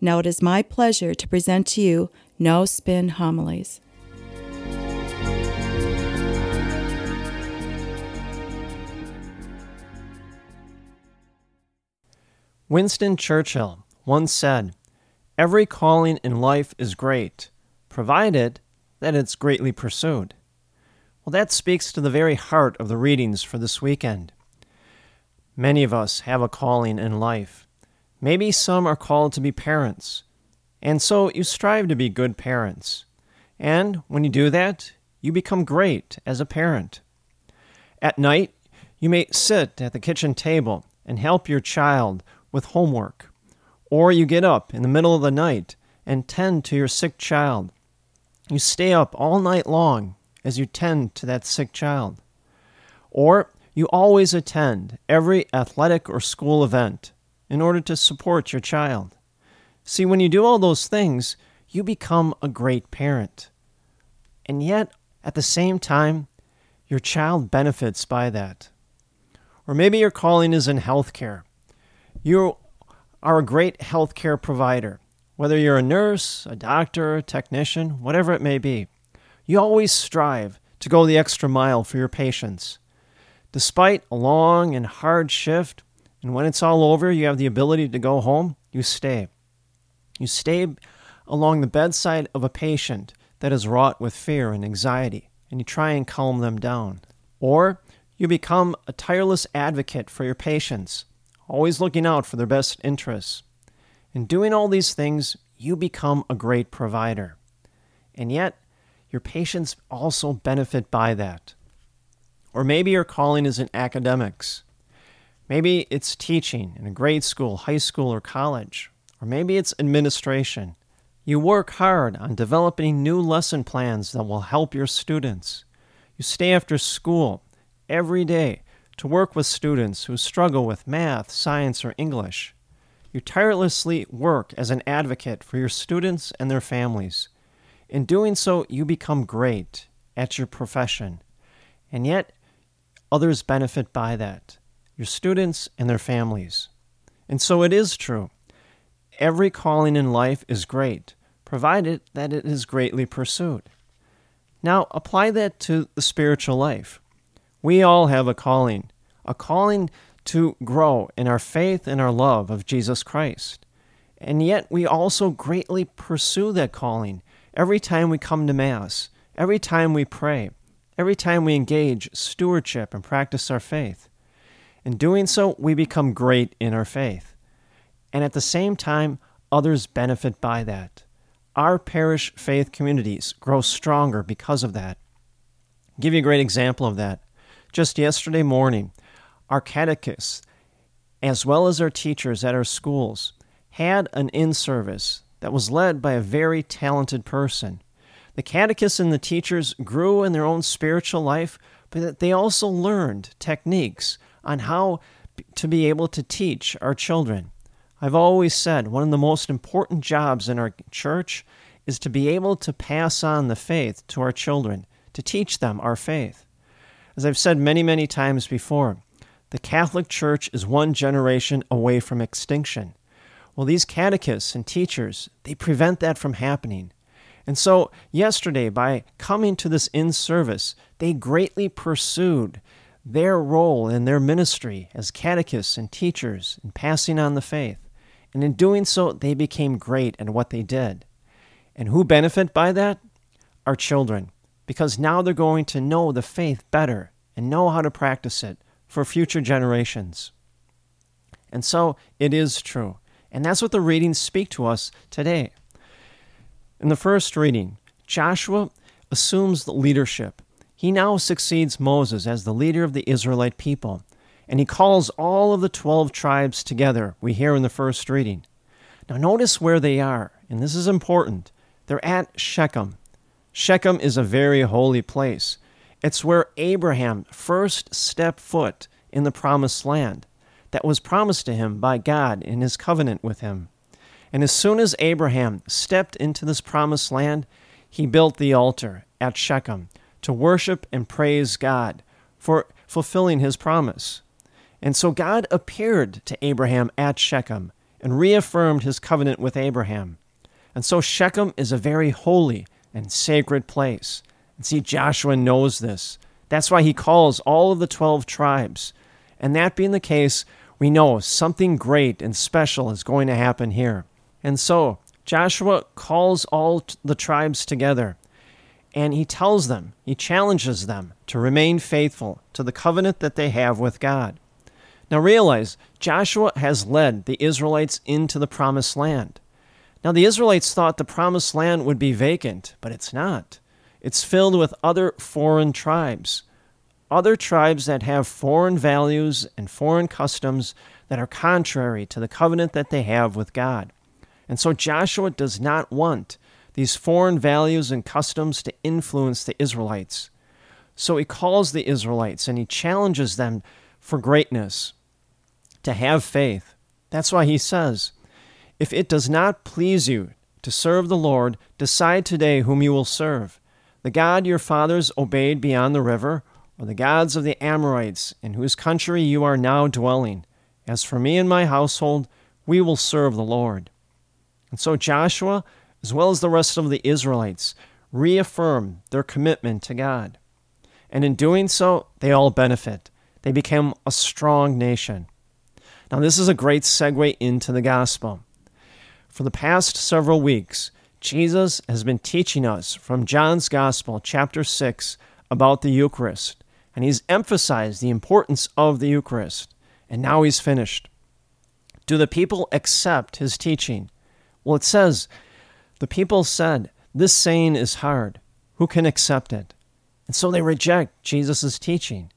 Now it is my pleasure to present to you No Spin Homilies. Winston Churchill once said, Every calling in life is great, provided that it's greatly pursued. Well, that speaks to the very heart of the readings for this weekend. Many of us have a calling in life. Maybe some are called to be parents, and so you strive to be good parents. And when you do that, you become great as a parent. At night, you may sit at the kitchen table and help your child with homework or you get up in the middle of the night and tend to your sick child. You stay up all night long as you tend to that sick child. Or you always attend every athletic or school event in order to support your child. See, when you do all those things, you become a great parent. And yet, at the same time, your child benefits by that. Or maybe your calling is in healthcare. You are a great healthcare provider. Whether you're a nurse, a doctor, a technician, whatever it may be, you always strive to go the extra mile for your patients. Despite a long and hard shift, and when it's all over, you have the ability to go home, you stay. You stay along the bedside of a patient that is wrought with fear and anxiety, and you try and calm them down. Or you become a tireless advocate for your patients always looking out for their best interests. In doing all these things, you become a great provider. And yet, your patients also benefit by that. Or maybe your calling is in academics. Maybe it's teaching in a grade school, high school, or college. Or maybe it's administration. You work hard on developing new lesson plans that will help your students. You stay after school every day to work with students who struggle with math, science, or English. You tirelessly work as an advocate for your students and their families. In doing so, you become great at your profession. And yet, others benefit by that your students and their families. And so it is true. Every calling in life is great, provided that it is greatly pursued. Now, apply that to the spiritual life. We all have a calling, a calling to grow in our faith and our love of Jesus Christ. And yet we also greatly pursue that calling every time we come to Mass, every time we pray, every time we engage stewardship and practice our faith. In doing so, we become great in our faith. And at the same time, others benefit by that. Our parish faith communities grow stronger because of that. I'll give you a great example of that. Just yesterday morning, our catechists, as well as our teachers at our schools, had an in service that was led by a very talented person. The catechists and the teachers grew in their own spiritual life, but they also learned techniques on how to be able to teach our children. I've always said one of the most important jobs in our church is to be able to pass on the faith to our children, to teach them our faith. As I've said many, many times before, the Catholic Church is one generation away from extinction. Well, these catechists and teachers, they prevent that from happening. And so, yesterday, by coming to this in service, they greatly pursued their role in their ministry as catechists and teachers in passing on the faith. And in doing so, they became great at what they did. And who benefit by that? Our children because now they're going to know the faith better and know how to practice it for future generations. And so it is true. And that's what the readings speak to us today. In the first reading, Joshua assumes the leadership. He now succeeds Moses as the leader of the Israelite people, and he calls all of the 12 tribes together, we hear in the first reading. Now, notice where they are and this is important. They're at Shechem. Shechem is a very holy place. It's where Abraham first stepped foot in the promised land that was promised to him by God in his covenant with him. And as soon as Abraham stepped into this promised land, he built the altar at Shechem to worship and praise God for fulfilling his promise. And so God appeared to Abraham at Shechem and reaffirmed his covenant with Abraham. And so Shechem is a very holy and sacred place. And see, Joshua knows this. That's why he calls all of the 12 tribes. And that being the case, we know something great and special is going to happen here. And so Joshua calls all the tribes together and he tells them, he challenges them to remain faithful to the covenant that they have with God. Now realize, Joshua has led the Israelites into the promised land. Now the Israelites thought the promised land would be vacant, but it's not. It's filled with other foreign tribes, other tribes that have foreign values and foreign customs that are contrary to the covenant that they have with God. And so Joshua does not want these foreign values and customs to influence the Israelites. So he calls the Israelites and he challenges them for greatness to have faith. That's why he says, If it does not please you to serve the Lord, decide today whom you will serve the God your fathers obeyed beyond the river, or the gods of the Amorites, in whose country you are now dwelling. As for me and my household, we will serve the Lord. And so Joshua, as well as the rest of the Israelites, reaffirm their commitment to God. And in doing so, they all benefit. They become a strong nation. Now, this is a great segue into the gospel. For the past several weeks, Jesus has been teaching us from John's Gospel, chapter 6, about the Eucharist, and he's emphasized the importance of the Eucharist, and now he's finished. Do the people accept his teaching? Well, it says, The people said, This saying is hard. Who can accept it? And so they reject Jesus' teaching.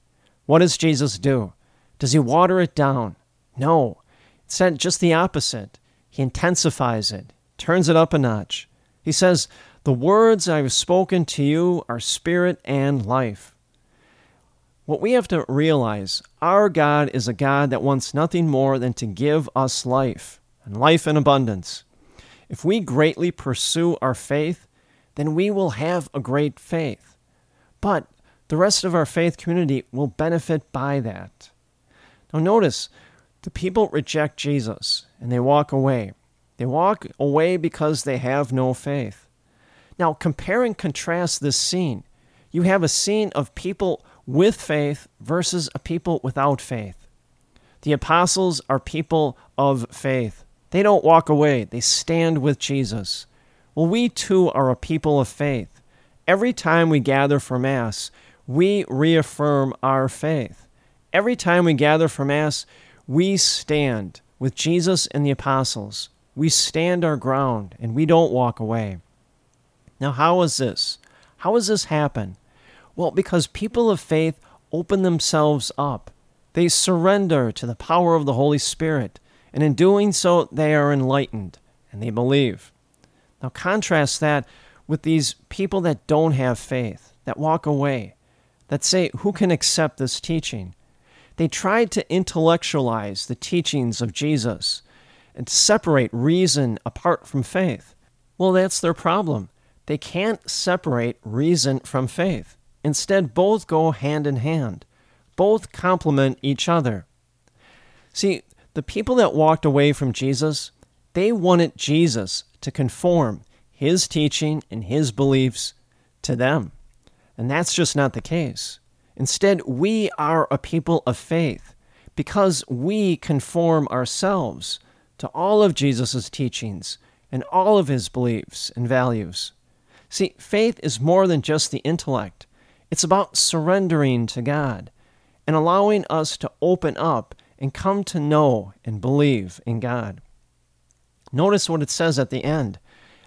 What does Jesus do? Does he water it down? No, It's just the opposite. He intensifies it, turns it up a notch. He says, The words I have spoken to you are spirit and life. What we have to realize, our God is a God that wants nothing more than to give us life, and life in abundance. If we greatly pursue our faith, then we will have a great faith. But the rest of our faith community will benefit by that. Now, notice the people reject Jesus and they walk away. They walk away because they have no faith. Now, compare and contrast this scene. You have a scene of people with faith versus a people without faith. The apostles are people of faith. They don't walk away, they stand with Jesus. Well, we too are a people of faith. Every time we gather for Mass, we reaffirm our faith. Every time we gather for Mass, we stand with Jesus and the apostles. We stand our ground and we don't walk away. Now, how is this? How does this happen? Well, because people of faith open themselves up. They surrender to the power of the Holy Spirit, and in doing so, they are enlightened and they believe. Now, contrast that with these people that don't have faith, that walk away, that say, Who can accept this teaching? They tried to intellectualize the teachings of Jesus and separate reason apart from faith. Well, that's their problem. They can't separate reason from faith. Instead, both go hand in hand, both complement each other. See, the people that walked away from Jesus, they wanted Jesus to conform his teaching and his beliefs to them. And that's just not the case. Instead, we are a people of faith because we conform ourselves to all of Jesus' teachings and all of his beliefs and values. See, faith is more than just the intellect, it's about surrendering to God and allowing us to open up and come to know and believe in God. Notice what it says at the end.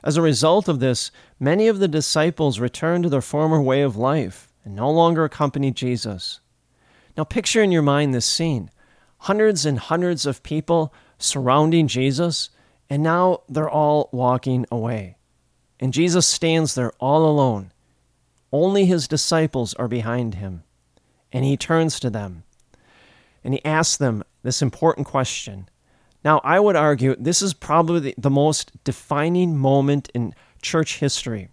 As a result of this, many of the disciples returned to their former way of life and no longer accompany Jesus. Now, picture in your mind this scene hundreds and hundreds of people surrounding Jesus, And now they're all walking away. And Jesus stands there all alone. Only his disciples are behind him. And he turns to them and he asks them this important question. Now, I would argue this is probably the most defining moment in church history.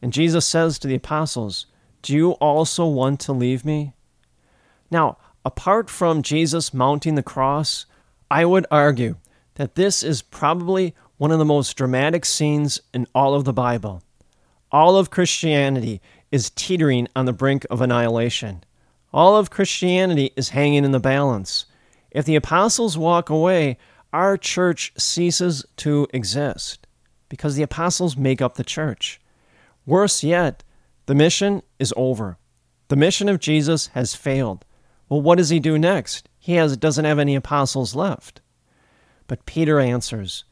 And Jesus says to the apostles, Do you also want to leave me? Now, apart from Jesus mounting the cross, I would argue that this is probably one of the most dramatic scenes in all of the Bible. All of Christianity is teetering on the brink of annihilation. All of Christianity is hanging in the balance. If the apostles walk away, our church ceases to exist because the apostles make up the church. Worse yet, the mission is over. The mission of Jesus has failed. Well, what does he do next? He has, doesn't have any apostles left. But Peter answers,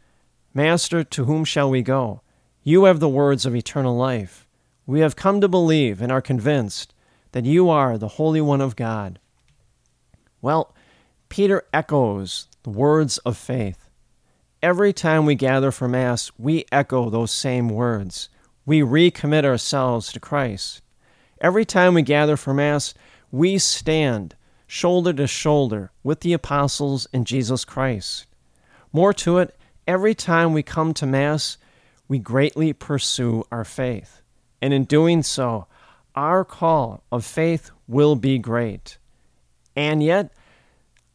Master, to whom shall we go? You have the words of eternal life. We have come to believe and are convinced that you are the Holy One of God. Well, Peter echoes the words of faith. Every time we gather for Mass, we echo those same words. We recommit ourselves to Christ. Every time we gather for Mass, we stand shoulder to shoulder with the apostles and Jesus Christ. More to it, every time we come to Mass, we greatly pursue our faith. And in doing so, our call of faith will be great. And yet,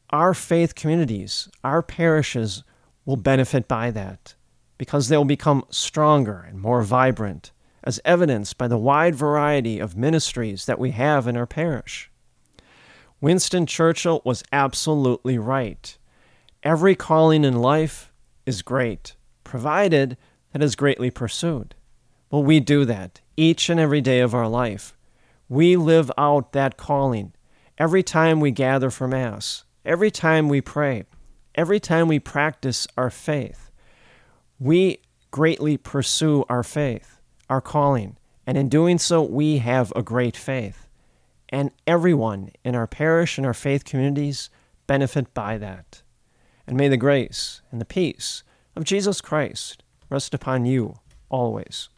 our faith communities, our parishes will benefit by that because they'll become stronger and more vibrant, as evidenced by the wide variety of ministries that we have in our parish. Winston Churchill was absolutely right. Every calling in life is great, provided that is greatly pursued. Well, we do that each and every day of our life. We live out that calling every time we gather for Mass, every time we pray, every time we practice our faith. We greatly pursue our faith, our calling, and in doing so, we have a great faith. And everyone in our parish and our faith communities benefit by that. And may the grace and the peace of Jesus Christ rest upon you always.